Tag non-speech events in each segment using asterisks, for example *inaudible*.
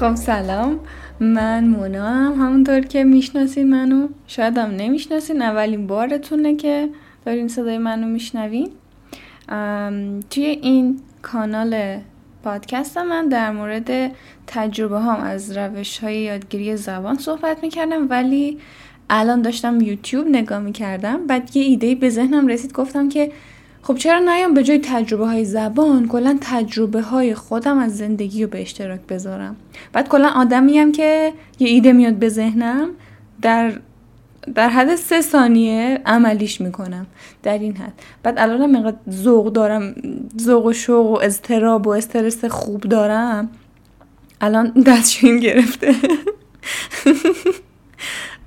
خب سلام. من مونا هم همونطور که می‌شناسین منو شاید هم نمی‌شناسین اولین بارتونه که دارین صدای منو میشنوین. توی این کانال پادکست من در مورد تجربه هم از روش های یادگیری زبان صحبت می‌کردم ولی الان داشتم یوتیوب نگاه می‌کردم. بعد یه ایده به ذهنم رسید گفتم که خب چرا نیام به جای تجربه های زبان؟ کلا تجربه های خودم از زندگی رو به اشتراک بذارم. بعد کلا آدمی که یه ایده میاد به ذهنم در در حد سه ثانیه عملیش می‌کنم. در این حد. بعد الانم اینقدر ذوق دارم ذوق و شوق و اضطراب و استرس خوب دارم. الان دستشویم گرفته. *laughs*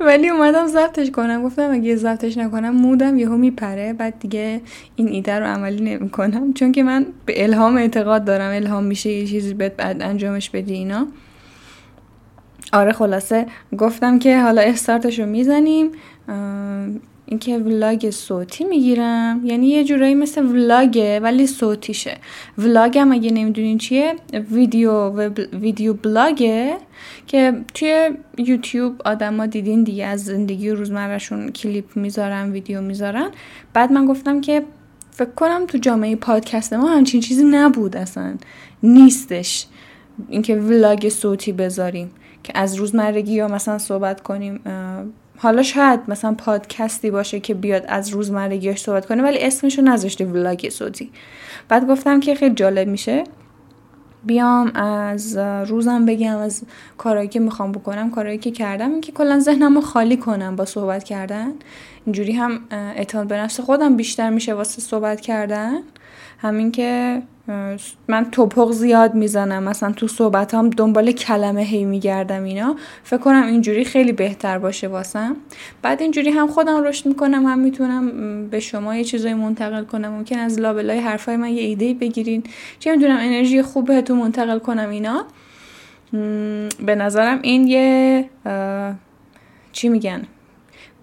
ولی اومدم ضبطش کنم. گفتم اگه ضبطش نکنم مودم یهو میپره. بعد دیگه این ایده رو عملی نمی‌کنم. چون که من به الهام اعتقاد دارم. الهام میشه یه چیزی بعد انجامش بدی اینا. آره خلاصه. گفتم که حالا استارتش رو می‌زنیم اینکه ولاگ صوتی می‌گیرم. یعنی یه جورایی مثل ولاگه ولی صوتیشه. ولاگ هم اگه نمی‌دونین چیه؟ ویدیو و ویدیو بلاگه که توی یوتیوب آدما دیدین دیگه از زندگی روزمرهشون کلیپ می‌ذارن ویدیو می‌ذارن. بعد من گفتم که فکر کنم تو جامعه پادکست ما همچین چیزی نبود اصلا. نیستش اینکه ولاگ صوتی بذاریم. که از روزمرگی یا مثلا صحبت کنیم حالا شاید مثلا پادکستی باشه که بیاد از روزمرگیش صحبت کنه ولی اسمشو نذاشته ولاگ صوتی. بعد گفتم که خیلی جالب میشه. بیام از روزم بگم از کارهایی که می‌خوام بکنم کارهایی که کردم این که کلا ذهنم رو خالی کنم با صحبت کردن. اینجوری هم اعتماد به نفس خودم بیشتر میشه واسه صحبت کردن. همین که من توپق زیاد می‌زنم. مثلا تو صحبت هم دنبال کلمه هی میگردم اینا. فکر کنم اینجوری خیلی بهتر باشه واسم. بعد اینجوری هم خودم رشد می‌کنم هم می‌تونم به شما یه چیزایی منتقل کنم. ممکن از لابلای حرفای من یه ایده بگیرین. چه می‌دونم انرژی خوب بهتون منتقل کنم اینا. به نظرم این یه چی میگن؟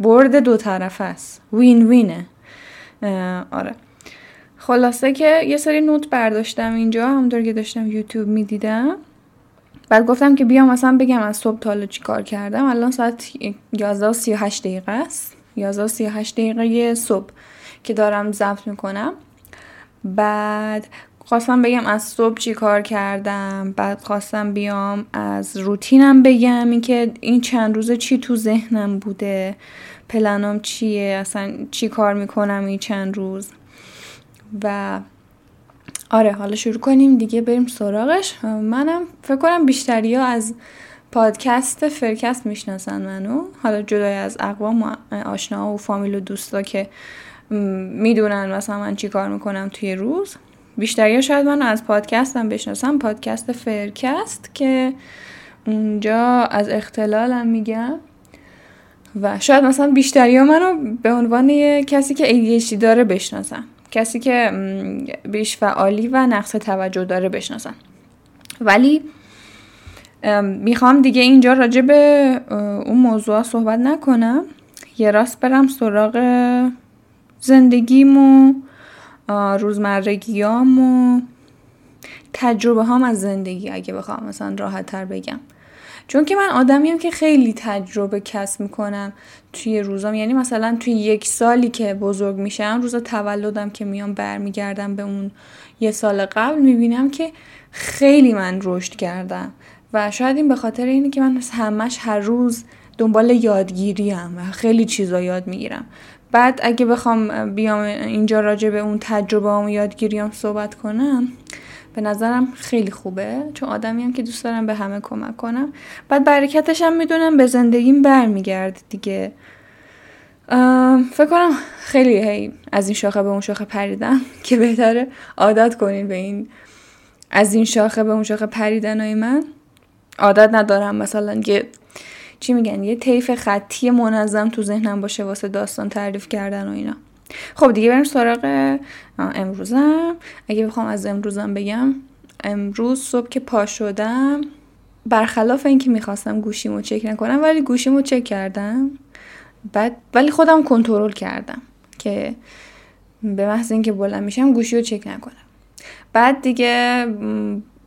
برد دو طرف است. وین وینه. آره. خلاصه که یه سری نوت برداشتم اینجا همونطور که داشتم یوتیوب می‌دیدم. بعد گفتم که بیام مثلا بگم از صبح تا چی کار کردم. الان ساعت 11 و 38 دقیقه است. 11 و 38 دقیقه صبح که دارم ضبط می‌کنم. بعد خواستم بگم از صبح چی کار کردم. بعد خواستم بیام از روتینم بگم. اینکه این چند روزه چی تو ذهنم بوده. پلنام چیه؟ اصلا چی کار می‌کنم این چند روز؟ و آره حالا شروع کنیم دیگه بریم سراغش. منم فکر کنم بیشتری ها از پادکست فرکست می‌شناسن منو. حالا جدای از اقوام آشنا و فامیل و دوستا که می‌دونن مثلا من چی کار می‌کنم توی روز. بیشتری شاید من از پادکستم بشناسم پادکست فرکست که اونجا از اختلالم میگم. و شاید مثلا بیشتری منو به عنوان کسی که ADHD داره بشناسن. کسی که بیش فعالی و نقص توجه داره بشناسن. ولی می‌خوام دیگه اینجا راجع به اون موضوع صحبت نکنم. یه راست برم سراغ زندگیم و روزمرگیام و تجربه هم از زندگی اگه بخوام مثلا راحت تر بگم. چون که من آدمیم که خیلی تجربه کسب می‌کنم توی روزام. یعنی مثلا توی یک سالی که بزرگ میشم روز تولدم که میام برمیگردم به اون یه سال قبل می‌بینم که خیلی من رشد کردم. و شاید این به خاطر اینه که من همش هر روز دنبال یادگیری هم و خیلی چیزا یاد می‌گیرم. بعد اگه بخوام بیام اینجا راجع به اون تجربه و یادگیریام صحبت کنم به نظرم خیلی خوبه چون آدمی هم که دوست دارم به همه کمک کنم. بعد برکتش هم می‌دونم به زندگیم برمیگرد دیگه. فکر کنم خیلی هی از این شاخه به اون شاخه پریدم *laughs* که بهتره عادت کنین به این از این شاخه به اون شاخه پریدن های من. عادت ندارم مثلا یه چی میگن یه طیف خطی منظم تو ذهنم باشه واسه داستان تعریف کردن و اینا. خب دیگه بریم سراغ امروزم. اگه بخوام از امروزم بگم امروز صبح که پا شدم برخلاف اینکه می‌خواستم گوشیمو چک نکنم ولی گوشیمو چک کردم. بعد ولی خودم کنترل کردم که به محض اینکه بلند میشم گوشی رو چک نکنم. بعد دیگه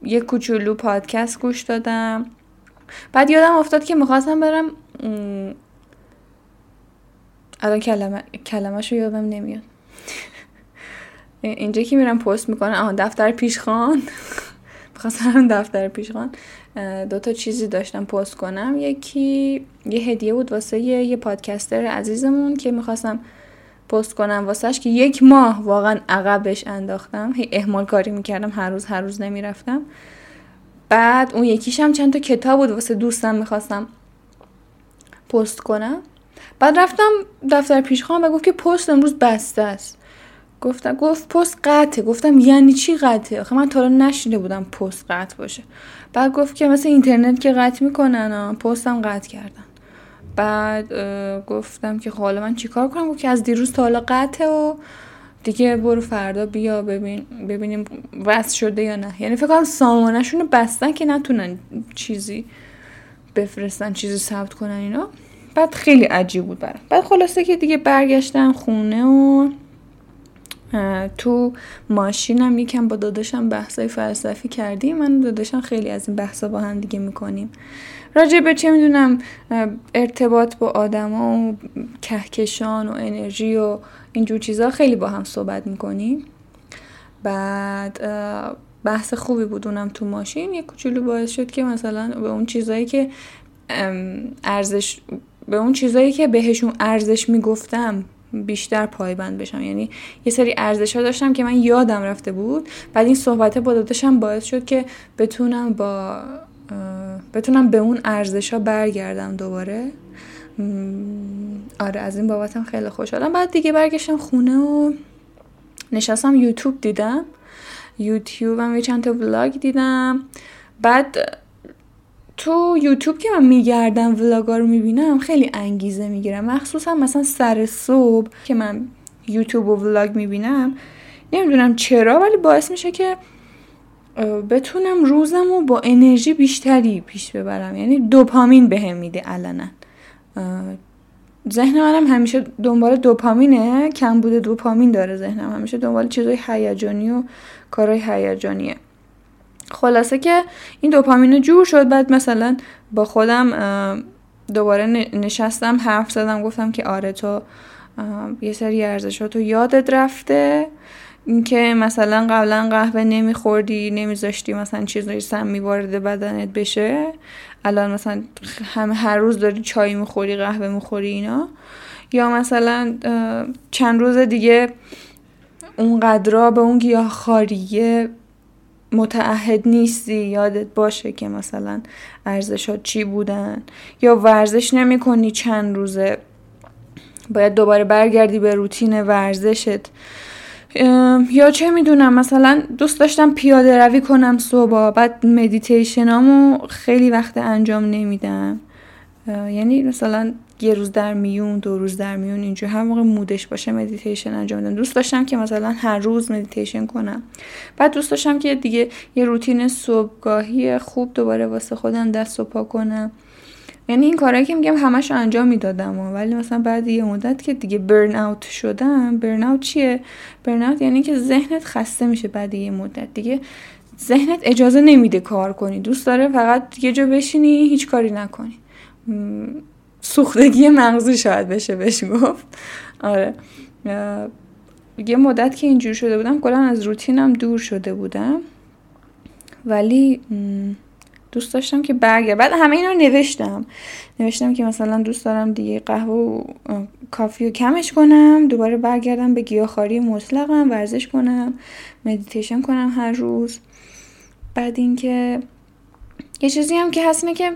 یه کوچولو پادکست گوش دادم. بعد یادم افتاد که می‌خواستم برم الان کلمه کلمه یادم نمیاد. اینجا که میرم پست می‌کنم. آها دفتر پیشخان. *laughs* می‌خواستم دفتر پیشخان. دو تا چیزی داشتم پست کنم. یکی یه هدیه بود واسه یه پادکستر عزیزمون که می‌خواستم پست کنم واسهش که یک ماه واقعا عقبش انداختم. هی اهمال کاری می‌کردم. هر روز هر روز نمی‌رفتم. بعد اون یکیشم چند تا کتاب بود واسه دوستم می‌خواستم پست کنم. بعد رفتم دفتر پیشخوان و گفت که پست امروز بسته است. گفتم گفت پست قطعه. گفتم یعنی چی قطعه؟ آخه من تا نشیده بودم پست قطع باشه. بعد گفت که مثل اینترنت که قطع می‌کنن پستم قطع کردن. بعد گفتم که خب حالا من چیکار کنم؟ گفت که از دیروز تا حالا قطعه و دیگه برو فردا بیا ببین ببینیم وصل شده یا نه. یعنی فکر کنم سامانشون رو بستن که نتونن چیزی بفرستن چیزی ثبت کنن اینا. بعد خیلی عجیب بود برام. بعد خلاصه که دیگه برگشتم خونه و تو ماشینم یکم با داداشم بحثای فلسفی کردیم. من داداشم خیلی از این بحثا با هم دیگه می‌کنیم. راجع به چه می‌دونم ارتباط با آدما و کهکشان و انرژی و اینجور چیزا خیلی با هم صحبت می‌کنیم. بعد بحث خوبی بود اونم تو ماشین. یه کوچولو باعث شد که مثلا به اون چیزایی که ارزش به اون چیزایی که بهشون ارزش می‌گفتم بیشتر پایبند بشم. یعنی یه سری ارزش ها داشتم که من یادم رفته بود بعد این صحبت با داداشم باعث شد که بتونم با بتونم به اون ارزش ها برگردم دوباره. آره از این بابتم خیلی خوشحالم. بعد دیگه برگشتم خونه و نشستم یوتیوب دیدم. یوتیوب هم یه چند تا ولاگ دیدم. بعد تو یوتیوب که من میگردم ولاگا رو می‌بینم خیلی انگیزه می‌گیرم. مخصوصا مثلا سر صبح که من یوتیوب و ولاگ می‌بینم نمی‌دونم چرا ولی باعث میشه که بتونم روزم رو با انرژی بیشتری پیش ببرم. یعنی دوپامین بهم میده علنا. ذهن منم همیشه دنبال دوپامینه کم بوده دوپامین داره ذهنم. همیشه دنبال چیزای هیجانی و کارهای هیجانیه. خلاصه که این دوپامین جور شد. بعد مثلا با خودم دوباره نشستم حرف زدم گفتم که آره تو یه سری ارزشاتو یادت رفته. اینکه مثلا قبلا قهوه نمیخوردی نمیذاشتی مثلا چیزایی سمی وارد بدنت بشه. الان مثلا همه هر روز داری چای می‌خوری قهوه می‌خوری اینا. یا مثلا چند روز دیگه اون قدرا به اون گیاهخواریه متعهد نیستی؟ یادت باشه که مثلا ارزشات چی بودن؟ یا ورزش نمی کنی چند روزه؟ باید دوباره برگردی به روتین ورزشت. یا چه می‌دونم مثلا دوست داشتم پیاده روی کنم صبح بعد مدیتیشنامو خیلی وقت انجام نمیدم. یعنی مثلا یه روز در میون دو روز در میون اینجور هر موقع mood ش باشه مدیتیشن انجام بدم دوست داشتم که مثلا هر روز مدیتیشن کنم. بعد دوست داشتم که دیگه یه روتین صبحگاهی خوب دوباره واسه خودم دست و پا کنم. یعنی این کارهایی که میگم همش انجام می‌دادم ولی مثلا بعد یه مدت که دیگه burn out شدم burn out چیه؟ burn out یعنی که ذهنت خسته میشه بعد یه مدت. دیگه ذهنت اجازه نمیده کار کنی. دوست داره فقط یه جا بشینی هیچ کاری نکنی. سوختگی مغزی شاید بشه بهش گفت. آره. یه مدت که اینجور شده بودم کلا از روتینم دور شده بودم. ولی دوست داشتم که برگردم. بعد همه اینا رو نوشتم. نوشتم که مثلا دوست دارم دیگه قهوه و coffee رو کمش کنم. دوباره برگردم به گیاهخواری مطلقم ورزش کنم مدیتیشن کنم هر روز. بعد اینکه یه چیزی هم که هست اینه که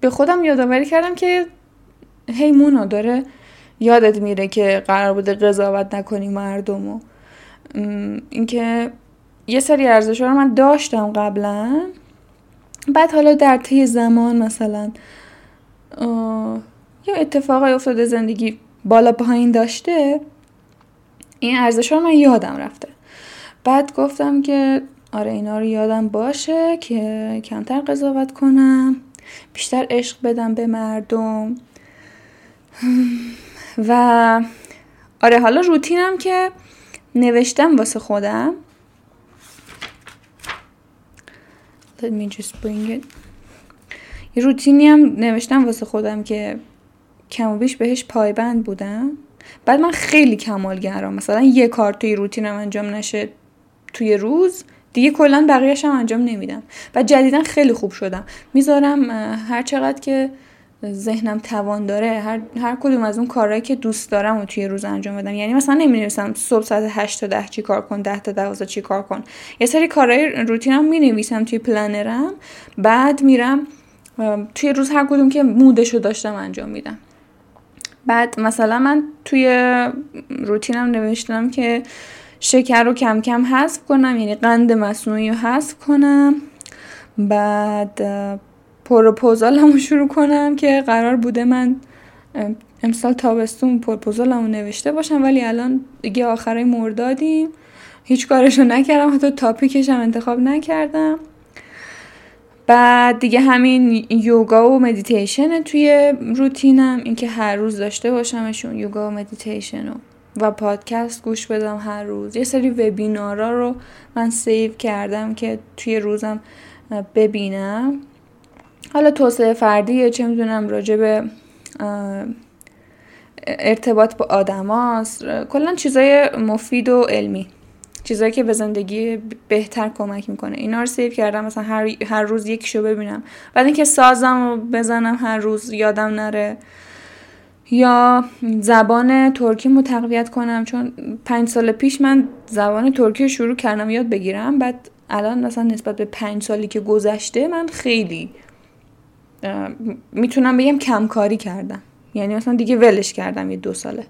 به خودم یادآوری کردم که هی مونا داره یادت میره که قرار بوده قضاوت نکنی مردم و اینکه یه سری ارزش رو من داشتم قبلا بعد حالا در طی زمان مثلا یا اتفاقای افتاده زندگی بالا پایین داشته این ارزش رو من یادم رفته. بعد گفتم که آره اینا رو یادم باشه که کمتر قضاوت کنم. بیشتر عشق بدم به مردم. و آره حالا روتینم که نوشتم واسه خودم. Let me just bring it. روتینی هم نوشتم واسه خودم که کم و بیش بهش پایبند بودم. بعد من خیلی کمالگرام مثلا یه کار توی روتینم انجام نشه توی روز دیگه کلا بقیهش هم انجام نمیدم. و جدیدا خیلی خوب شدم. می‌ذارم هر چقدر که ذهنم توان داره هر, هر کدوم از اون کارهایی که دوست دارم و توی روز انجام بدم. یعنی مثلا نمی نویسم صبح ساعت 8 تا 10 چی کار کن 10 تا 12 چی کار کن. یه سری کارهای روتینم می نویسم توی پلنرم. بعد میرم توی روز هر کدوم که مودشو داشتم انجام میدم. بعد مثلا من توی روتینم نوشتم که شکر رو کم کم حذف کنم یعنی قند مصنوعی رو حذف کنم. بعد پروپوزال همو شروع کنم که قرار بوده من امسال تابستون پروپوزال همو نوشته باشم ولی الان دیگه آخرای مردادیم. هیچ کارشو نکردم حتی topic ش هم انتخاب نکردم. بعد دیگه همین یوگا و مدیتیشن توی روتینم اینکه هر روز داشته باشمشون یوگا و مدیتیشن و و پادکست گوش بدم هر روز. یه سری وبینارا رو من save کردم که توی روزم ببینم. حالا توسعه فردیه چه می‌دونم راجع به ارتباط با آدماست. کلا چیزای مفید و علمی چیزایی که به زندگی بهتر کمک می‌کنه. اینا رو save کردم مثلا هر, هر روز یکیشو ببینم. بعد اینکه سازم رو بزنم هر روز یادم نره. یا زبان ترکی رو تقویت کنم؟ چون پنج سال پیش من زبان ترکی شروع کردم یاد بگیرم بعد الان مثلا نسبت به پنج سالی که گذشته من خیلی می‌تونم بگم کمکاری کردم. یعنی مثلا دیگه ولش کردم یه دو ساله.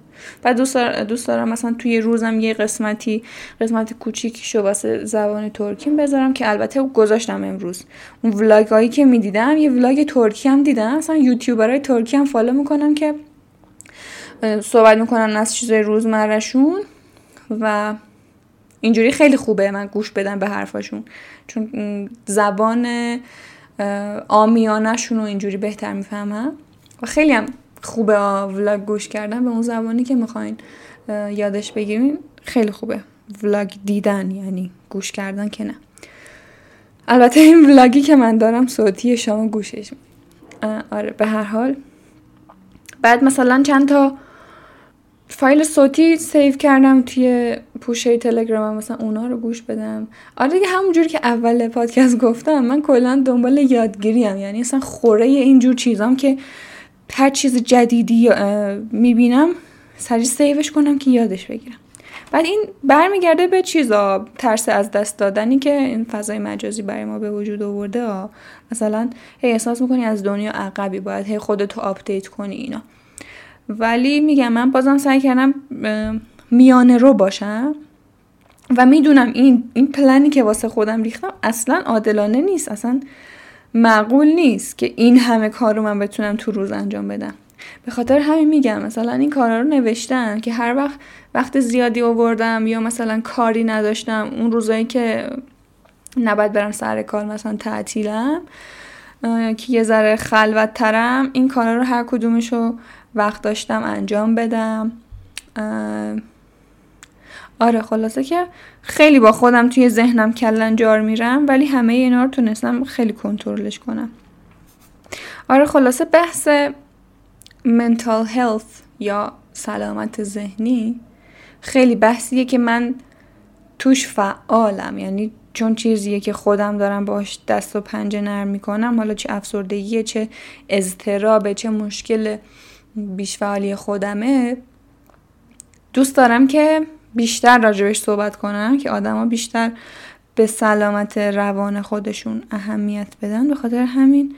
و دوست, دوست دارم مثلا توی روزم یه قسمتی قسمت کوچیکی شو واسه زبان ترکیم بذارم که البته گذاشتم امروز. اون vlog هایی که می‌دیدم یه vlog ترکی هم دیدم. مثلا یوتیوبرای ترکی هم follow می‌کنم که صحبت می‌کنن از چیزای روزمرهشون و اینجوری خیلی خوبه من گوش بدم به حرفاشون. چون زبان آمیانشون رو اینجوری بهتر می‌فهمم. و خیلی هم خوبه ولاگ گوش کردن به اون زبانی که می‌خواین یادش بگیرین. خیلی خوبه. ولاگ دیدن یعنی گوش کردن که نه. البته این ولاگی که من دارم صوتی شما گوشش آره به هر حال. بعد مثلا چند تا فایل صوتی save کردم توی پوشه تلگرام مثلا اونا رو گوش بدم. آره دیگه همونجوری که اول پادکست گفتم من کلا دنبال یادگیریم یعنی اصلا خوره اینجور چیزام که هر چیز جدیدی می‌بینم سریع save ش کنم که یادش بگیرم. بعد این برمیگرده به چیزا ترس از دست دادنی که این فضای مجازی برای ما به وجود آورده. مثلا هی احساس می‌کنی از دنیا عقبی باید هی خودتو update کنی اینا. ولی میگم من بازم سعی کردم میانه رو باشم و می‌دونم این این پلنی که واسه خودم ریختم اصلا عادلانه نیست اصلا معقول نیست که این همه کار رو من بتونم تو روز انجام بدم. به خاطر همین میگم مثلا این کارا رو نوشتم که هر وقت وقت زیادی آوردم یا مثلا کاری نداشتم اون روزایی که نباید برم سر کار مثلا تعطیلم که یه ذره خلوت ترم این کارا رو هر کدومشو وقت داشتم انجام بدم. آره خلاصه که خیلی با خودم توی ذهنم کلن جار میرم ولی همه اینا رو تونستم خیلی کنترلش کنم. آره خلاصه بحث mental health یا سلامت ذهنی خیلی بحثیه که من توش فعالم. یعنی چون چیزیه که خودم دارم باش دست و پنجه نرم می‌کنم حالا چه افسردگیه چه اضطرابه چه مشکل بیش فعالی خودمه دوست دارم که بیشتر راجبش صحبت کنم که آدما بیشتر به سلامت روان خودشون اهمیت بدن. به خاطر همین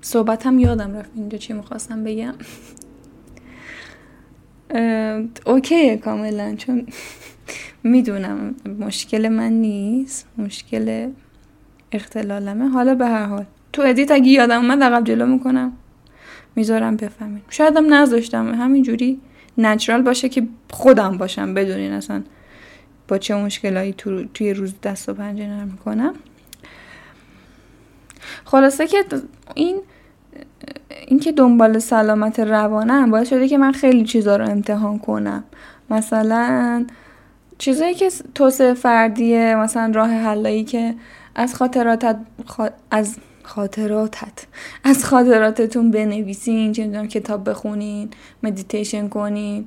صحبتم یادم رفت اینجا چی می‌خواستم بگم. اوکیه کاملا چون *laughs* می‌دونم مشکل من نیست مشکل اختلالمه. حالا به هر حال. تو ادیت اگه یادم اومد عقب جلو می‌کنم. می‌ذارم بفهمین. شایدم نذاشتم. همینجوری نچرال باشه که خودم باشم بدونین اصلا با چه مشکلایی تو توی روز دست و پنجه نرم می‌کنم. خلاصه که این اینکه دنبال سلامت روانم باعث شده که من خیلی چیزا رو امتحان کنم. مثلا چیزایی که توسعه فردیه مثلا راه حلایی که از خاطراتت از خاطراتت. از خاطراتتون بنویسین چه کتاب بخونین مدیتیشن کنین.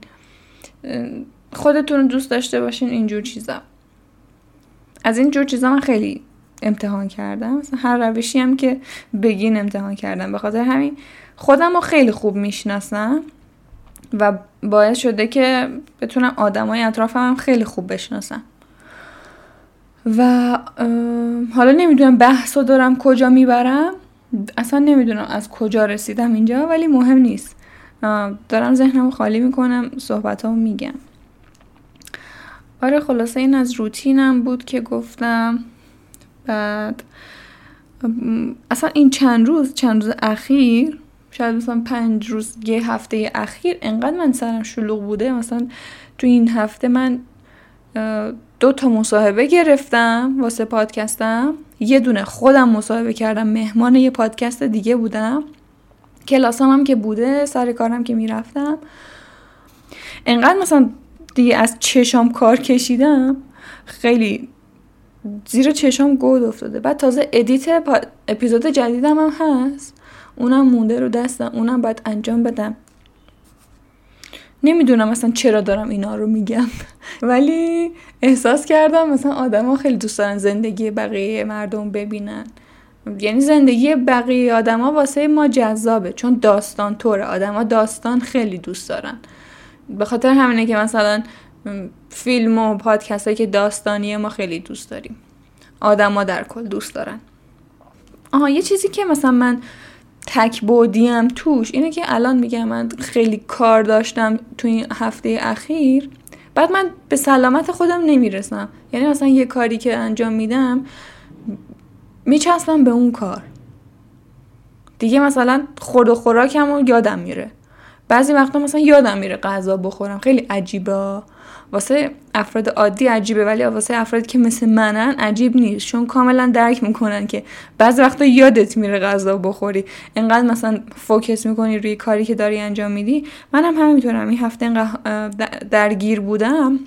خودتون دوست داشته باشین اینجور چیزا. از این جور چیزا من خیلی امتحان کردم. مثلا هر روشی هم که بگین امتحان کردم. به خاطر همین خودم رو خیلی خوب می‌شناسم و باعث شده که بتونم آدمای اطرافم هم خیلی خوب بشناسم. و حالا نمی‌دونم بحث رو دارم کجا می‌برم. اصلا نمی‌دونم از کجا رسیدم اینجا ولی مهم نیست. دارم ذهنم خالی می‌کنم صحبت میگم. آره خلاصه این از روتینم بود که گفتم. بعد اصلا این چند روز چند روز اخیر شاید مثلا پنج روز یه هفته اخیر انقدر من سرم شلوغ بوده. مثلا تو این هفته من دو تا مصاحبه گرفتم واسه پادکستم. یه دونه خودم مصاحبه کردم مهمان یه پادکست دیگه بودم. کلاسام هم که بوده سر کارم که می‌رفتم. انقدر مثلا دیگه از چشام کار کشیدم خیلی زیر چشام گود افتاده. بعد تازه ادیت اپیزود جدیدم هم هست. اونم مونده رو دستم اونم باید انجام بدم. نمی‌دونم مثلا چرا دارم اینا رو میگم. ولی احساس کردم مثلا آدما خیلی دوست دارن زندگی بقیه مردم ببینن. یعنی زندگی بقیه آدما واسه ما جذابه چون داستان طوره. آدما داستان خیلی دوست دارن. به خاطر همینه که مثلا فیلم و پادکست که داستانیه ما خیلی دوست داریم. آدما در کل دوست دارن. آها یه چیزی که مثلا من تک بودیم توش. اینه که الان میگم من خیلی کار داشتم تو این هفته اخیر. بعد من به سلامت خودم نمی‌رسم. یعنی مثلا یه کاری که انجام میدم میچسبم به اون کار. دیگه مثلا خورد و خوراکم رو یادم میره. بعضی وقتا مثلا یادم میره غذا بخورم. خیلی عجیبه. واسه افراد عادی عجیبه ولی واسه افرادی که مثل منن عجیب نیست. چون کاملا درک می‌کنن که بعضی وقتا یادت میره غذا بخوری. انقدر مثلا فوکس می‌کنی روی کاری که داری انجام میدی. منم هم همینطورم. این هفته درگیر بودم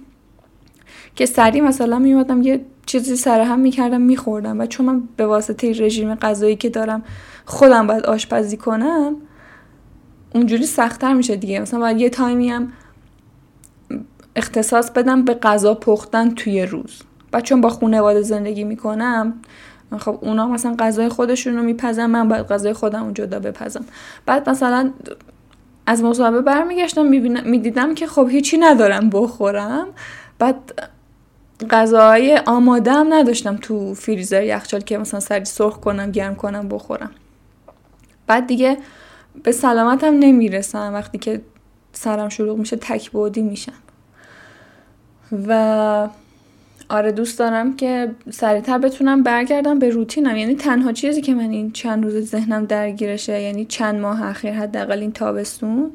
که سریع مثلا میومدم یه چیزی سر هم می‌کردم میخوردم. و چون من به واسطه رژیم غذایی که دارم خودم باید آشپزی کنم اونجوری سختتر میشه دیگه. مثلا باید یه تایمی هم اختصاص بدم به غذا پختن توی روز. و چون با خانواده زندگی می‌کنم خب اونا مثلا غذای خودشون رو میپزن من باید غذای خودم جدا بپزم. بعد مثلا از مصاحبه برمیگشتم می‌دیدم که خب هیچی ندارم بخورم. بعد غذاهای آماده هم نداشتم تو فریزر یخچال که مثلا سری سرخ کنم گرم کنم بخورم. بعد دیگه به سلامتم نمی‌رسم. وقتی که سرم شلوغ میشه تک بودی میشم. و آره دوست دارم که سریعتر بتونم برگردم به روتینم. یعنی تنها چیزی که من این چند روز ذهنم درگیرشه یعنی چند ماه اخیر حداقل این تابستون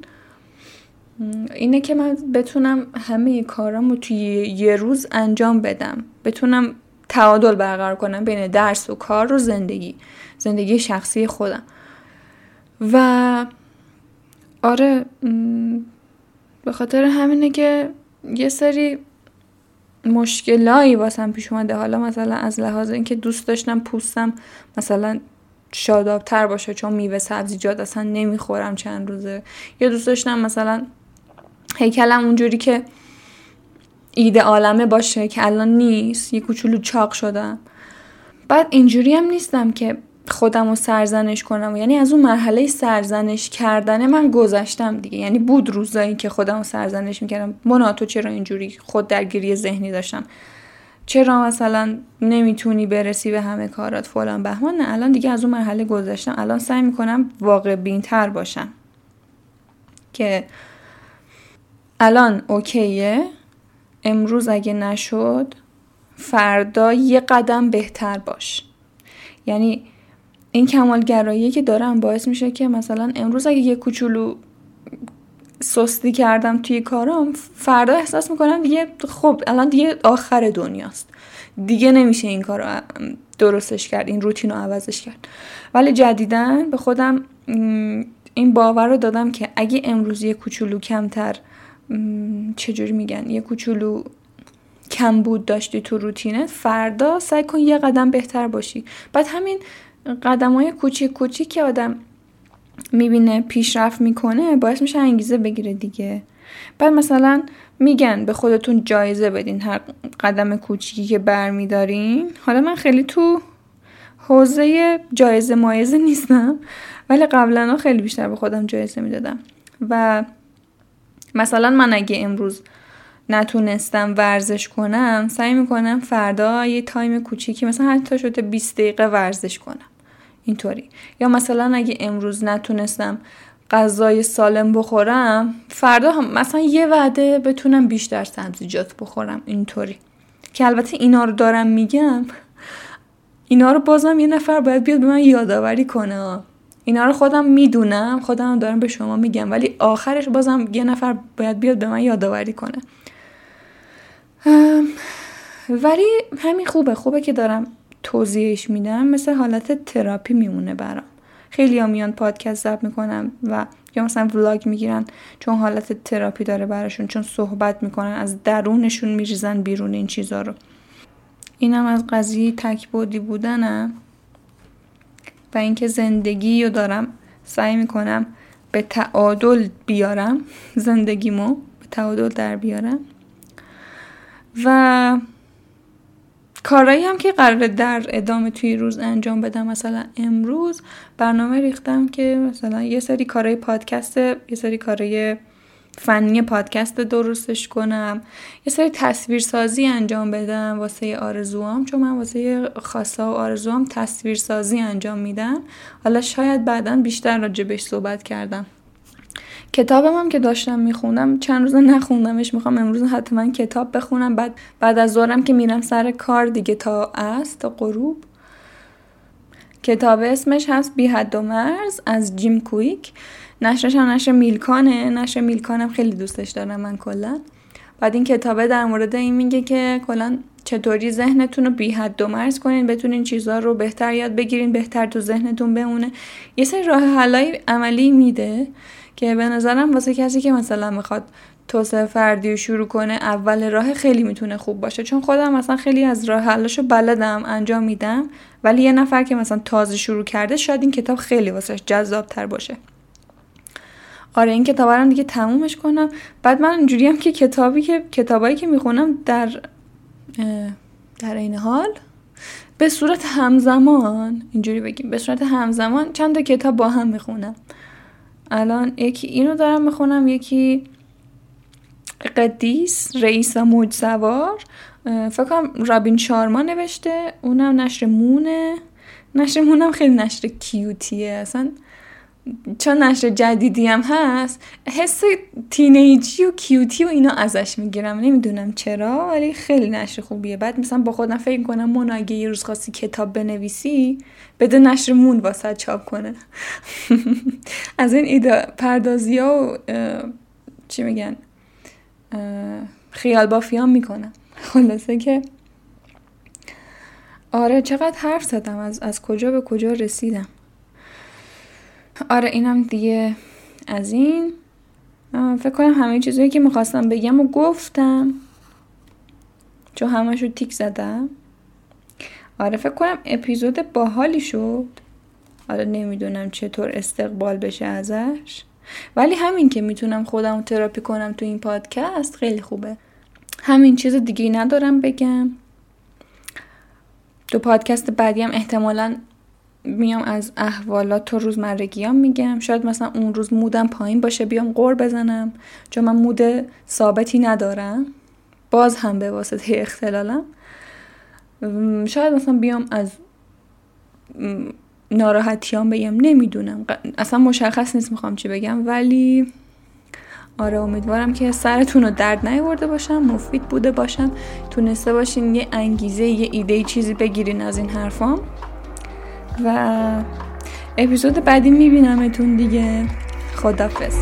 اینه که من بتونم همه کارامو توی یه روز انجام بدم. بتونم تعادل برقرار کنم بین درس و کار و زندگی زندگی شخصی خودم. و آره به خاطر همینه که یه سری مشکلایی واسم پیش اومده. حالا مثلا از لحاظ اینکه دوست داشتم پوستم مثلا شادابتر باشه چون میوه سبزیجات اصلا نمی‌خورم چند روزه. یا دوست داشتم مثلا هیکلم اونجوری که ایده عالمه باشه که الان نیست یه کوچولو چاق شدم. بعد اینجوری هم نیستم که خودم رو سرزنش کنم. یعنی از اون مرحله سرزنش کردن من گذشتم دیگه. یعنی بود روزایی که خودم رو سرزنش می‌کردم. مونا تو چرا اینجوری خود درگیری ذهنی داشتم؟ چرا مثلا نمی‌تونی برسی به همه کارات فلان بهمان؟ نه الان دیگه از اون مرحله گذشتم. الان سعی می‌کنم واقع بینتر باشم. که الان اوکیه. امروز اگه نشد فردا یه قدم بهتر باش. یعنی این کمالگرایی که دارم باعث میشه که مثلا امروز اگه یه کوچولو سستی کردم توی کارم فردا احساس می‌کنم دیگه خب الان دیگه آخر دنیاست. دیگه نمیشه این کار درستش کرد این روتین رو عوضش کرد. ولی جدیدن به خودم این باور رو دادم که اگه امروز یه کوچولو کمتر چجوری میگن یه کوچولو کمبود داشتی تو روتینت فردا سعی کن یه قدم بهتر باشی. بعد همین قدم های کوچیک کوچیک که آدم می‌بینه پیشرفت می‌کنه باعث میشه انگیزه بگیره دیگه. بعد مثلا میگن به خودتون جایزه بدین هر قدم کوچیکی که برمیدارین. حالا من خیلی تو حوزه جایزه مایزه نیستم ولی قبلا خیلی بیشتر به خودم جایزه می‌دادم. و مثلا من اگه امروز نتونستم ورزش کنم سعی می‌کنم فردا یه تایم کوچیکی مثلا حتی شده 20 دقیقه ورزش کنم. اینطوری. یا مثلا اگه امروز نتونستم غذای سالم بخورم فردا هم مثلا یه وعده بتونم بیشتر سبزیجات بخورم. اینطوری. که البته اینا رو دارم میگم. اینا رو بازم یه نفر باید بیاد به من یادآوری کنه. اینا رو خودم می‌دونم خودم دارم به شما میگم. ولی آخرش بازم یه نفر باید بیاد به من یادآوری کنه. ولی همین خوبه. خوبه که دارم توضیحش میدم. مثل حالت تراپی میمونه برام. خیلی ها میان پادکست ضبط می‌کنم و یا مثلا ولاگ می‌گیرن چون حالت تراپی داره براشون چون صحبت می‌کنن از درونشون میریزن بیرون این چیزا رو. اینم از قضیه تکبودی بودنم و اینکه زندگی رو دارم سعی می‌کنم به تعادل بیارم. *laughs* زندگیمو به تعادل در بیارم. و کارایی هم که قراره در ادامه توی روز انجام بدم. مثلا امروز برنامه ریختم که مثلا یه سری کارهای پادکست یه سری کارهای فنی پادکست درستش کنم. یه سری تصویرسازی انجام بدم واسه آرزوام چون من واسه خاصا و آرزوام تصویرسازی انجام میدم. حالا شاید بعدا بیشتر راجبش صحبت کردم. کتابم هم که داشتم میخوندم چند روز نخوندمش می‌خوام امروز حتما کتاب بخونم. بعد بعد از ظهرم که میرم سر کار دیگه تا است تا غروب. کتاب اسمش هست بی حد و مرز از جیم کویک. نشرش هم نشر میلکانه. نشر میلکانم خیلی دوستش دارم من کلا. بعد این کتابه در مورد این میگه که کلا چطوری ذهنتون رو بی حد و مرز کنین بتونین چیزها رو بهتر یاد بگیرین بهتر تو ذهنتون بمونه. یه سری راه حلای عملی میده. که به نظرم واسه کسی که مثلا می‌خواد توسعه فردی رو شروع کنه اول راه خیلی می‌تونه خوب باشه. چون خودم مثلا خیلی از راه حلاشو بلدم انجام میدم. ولی یه نفر که مثلا تازه شروع کرده شاید این کتاب خیلی واسهش جذاب تر باشه. آره این کتاب رو دیگه تمومش کنم. بعد من اینجوری هم که کتابی که کتابایی که می‌خونم در در این حال به صورت همزمان اینجوری بگیم به صورت همزمان چند تا کتاب با هم می‌خونم. الان یکی اینو دارم می‌خونم یکی قدیس رئیس موج سوار فکر کنم رابین شارما نوشته اونم نشر مونه. نشر مونم خیلی نشر کیوتیه. اصلا چون نشر جدیدی هم هست حس تینیجی و کیوتی و اینا ازش می‌گیرم. نمی‌دونم چرا ولی خیلی نشر خوبیه. بعد مثلا با خودم فکر کنم من اگه یه روز خواستی کتاب بنویسی بده نشر مون واسه چاپ کنه. *laughs* از این ایده پردازی ها و چی میگن خیال بافیان می‌کنم. *laughs* خلاصه که آره چقدر حرف زدم از, از کجا به کجا رسیدم. آره اینم دیگه از این. فکر کنم همه چیزهایی که می‌خواستم بگم و گفتم. چون همش رو تیک زدم. آره فکر کنم اپیزود باحالی شد. حالا نمی‌دونم چطور استقبال بشه ازش. ولی همین که می‌تونم خودم تراپی کنم تو این پادکست خیلی خوبه. همین چیز دیگه ندارم بگم. تو پادکست بعدی هم احتمالا میام از احوالات و روزمرگیام میگم. شاید مثلا اون روز مودم پایین باشه بیام قور بزنم. چون من مود ثابتی ندارم. باز هم به واسطه اختلالم. شاید مثلا بیام از ناراحتیام بگم نمی‌دونم. اصلا مشخص نیست می‌خوام چی بگم. ولی آره امیدوارم که سرتون رو درد نیورده باشم مفید بوده باشم. تونسته باشین یه انگیزه یه ایده چیزی بگیرین از این حرفام. و اپیزود بعدی میبینمتون دیگه. خدافز